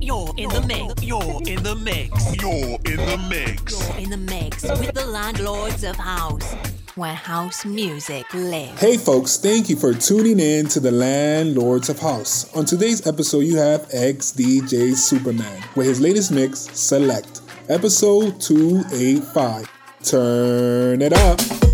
You're in the mix. You're in the mix. You're in the mix. You're in the mix with the landlords of house, where house music lives. Hey folks, thank you for tuning in to the Landlords of House. On today's episode, you have XDJSuperMan with his latest mix, Select, episode 285. Turn it up.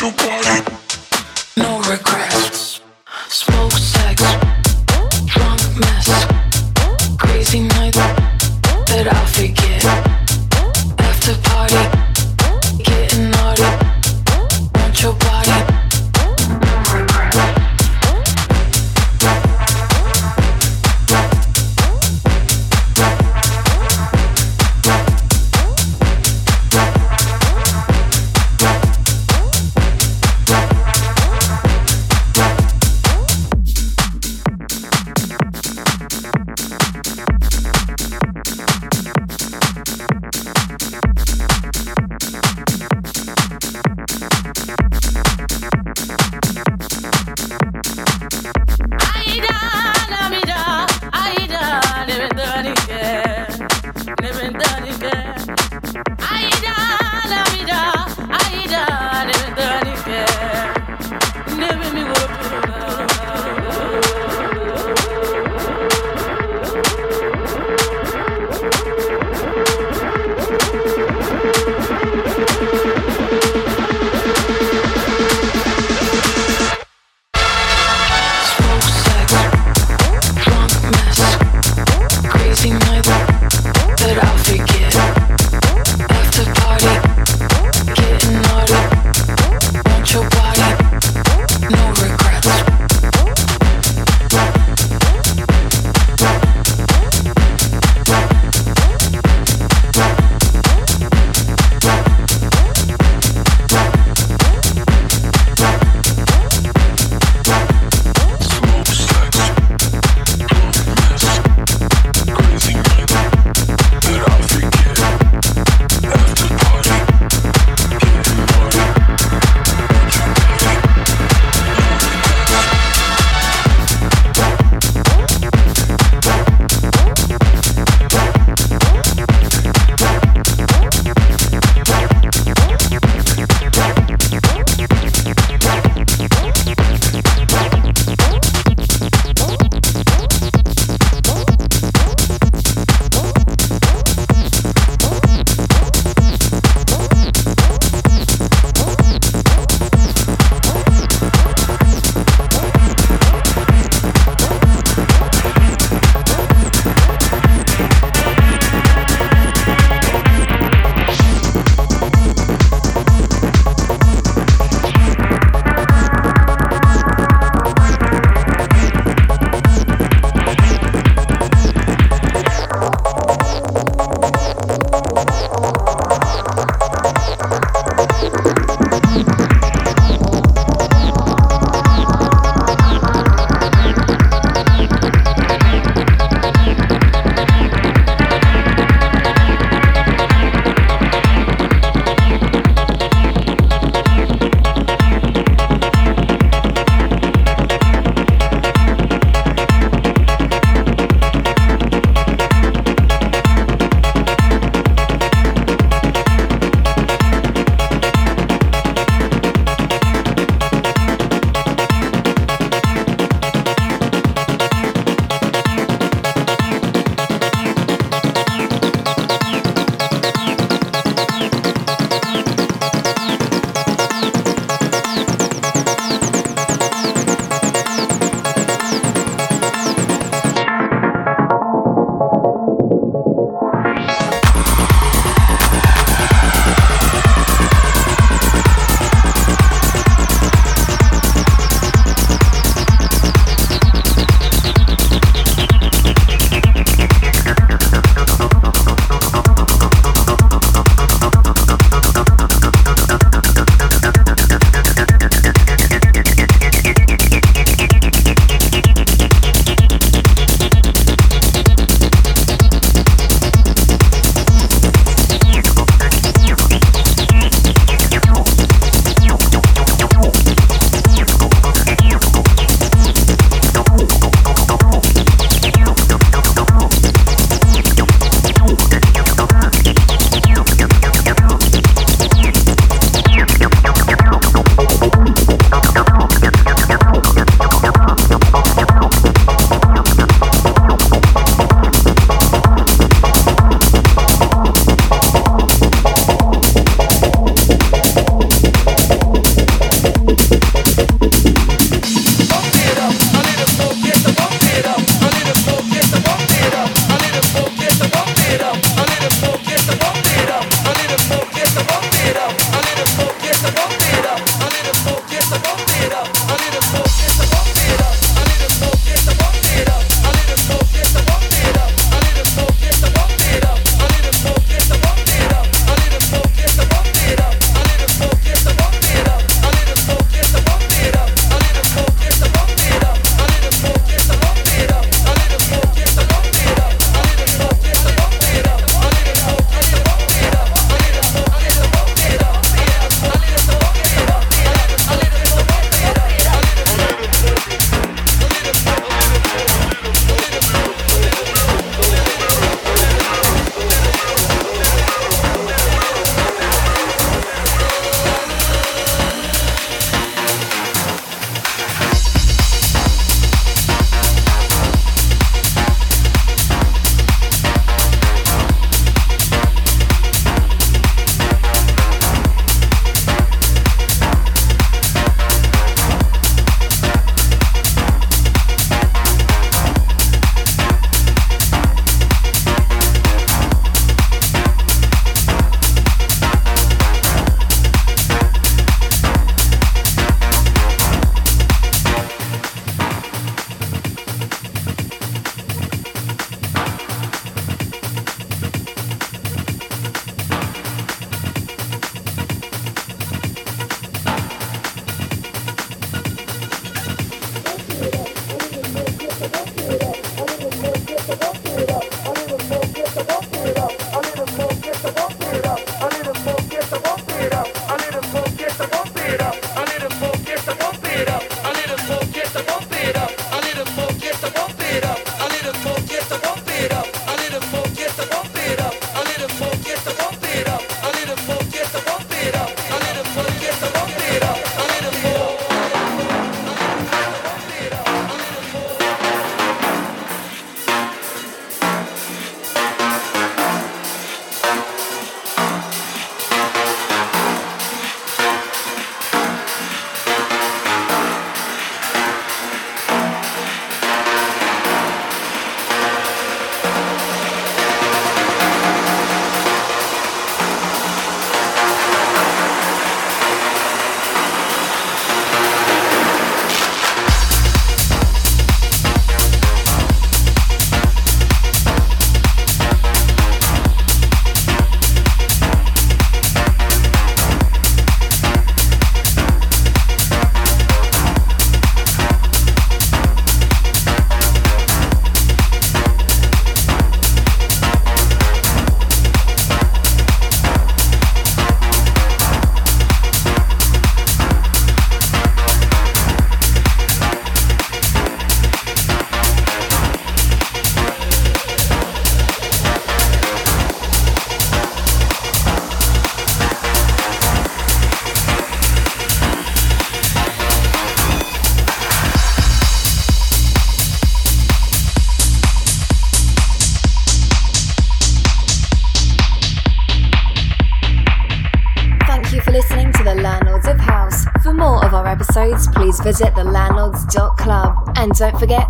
Want your body,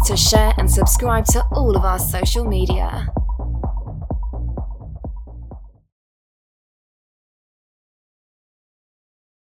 to share and subscribe to all of our social media.